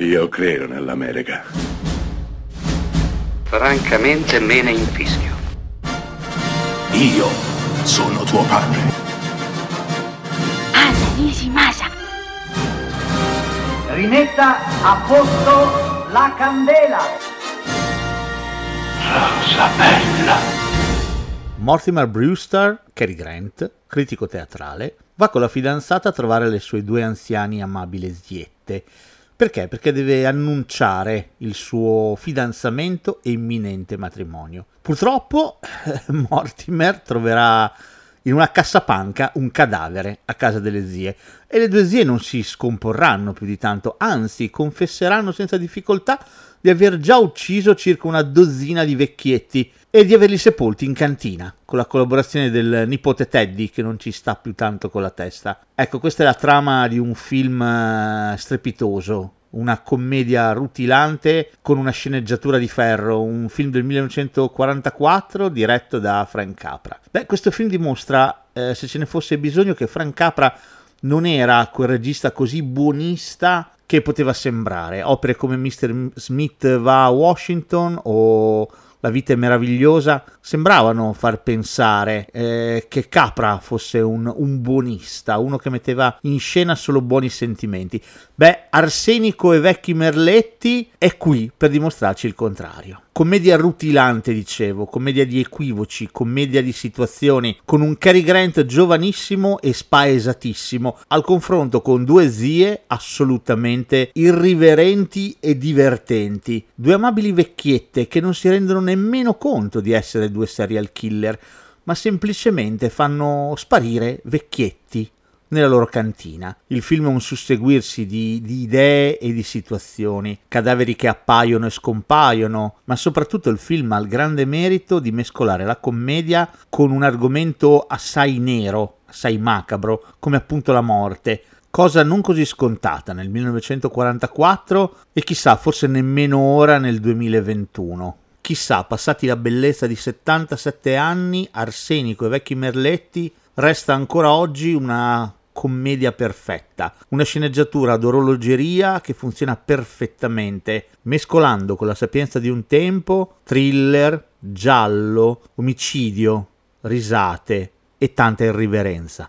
Io credo nell'America. Francamente me ne infischio. Io sono tuo padre. Anna Nishimasa. Rimetta a posto la candela. Rosa bella. Mortimer Brewster, Cary Grant, critico teatrale, va con la fidanzata a trovare le sue due anziane amabili ziette. Perché? Perché deve annunciare il suo fidanzamento e imminente matrimonio. Purtroppo Mortimer troverà in una cassapanca un cadavere a casa delle zie e le due zie non si scomporranno più di tanto, anzi confesseranno senza difficoltà di aver già ucciso circa una dozzina di vecchietti e di averli sepolti in cantina, con la collaborazione del nipote Teddy che non ci sta più tanto con la testa. Ecco, questa è la trama di un film eh, strepitoso, una commedia rutilante con una sceneggiatura di ferro, un film del 1944 diretto da Frank Capra. Beh, questo film dimostra, eh, se ce ne fosse bisogno, che Frank Capra non era quel regista così buonista che poteva sembrare. Opere come Mr. Smith va a Washington o la vita è meravigliosa, sembravano far pensare eh, che Capra fosse un, un, buonista, uno che metteva in scena solo buoni sentimenti. Beh, Arsenico e Vecchi Merletti è qui per dimostrarci il contrario. Commedia rutilante, dicevo, commedia di equivoci, commedia di situazioni, con un Cary Grant giovanissimo e spaesatissimo, al confronto con due zie assolutamente irriverenti e divertenti, due amabili vecchiette che non si rendono nemmeno conto di essere due serial killer, ma semplicemente fanno sparire vecchietti nella loro cantina. Il film è un susseguirsi di, di, idee e di situazioni, cadaveri che appaiono e scompaiono, ma soprattutto il film ha il grande merito di mescolare la commedia con un argomento assai nero, assai macabro, come appunto la morte, cosa non così scontata nel 1944 e chissà forse nemmeno ora nel 2021. Chissà, passati la bellezza di 77 anni, Arsenico e vecchi merletti, resta ancora oggi una commedia perfetta, una sceneggiatura ad orologeria che funziona perfettamente, mescolando con la sapienza di un tempo thriller, giallo, omicidio, risate e tanta irriverenza.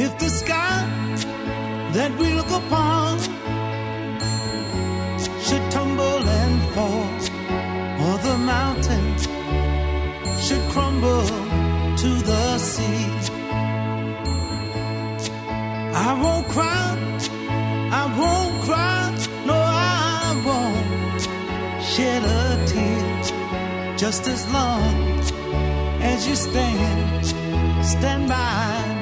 If the sky that we look upon should tumble and fall, or the mountains should crumble to the sea. I won't cry, I won't cry, no, I won't shed a tear. Just as long as you stand, stand by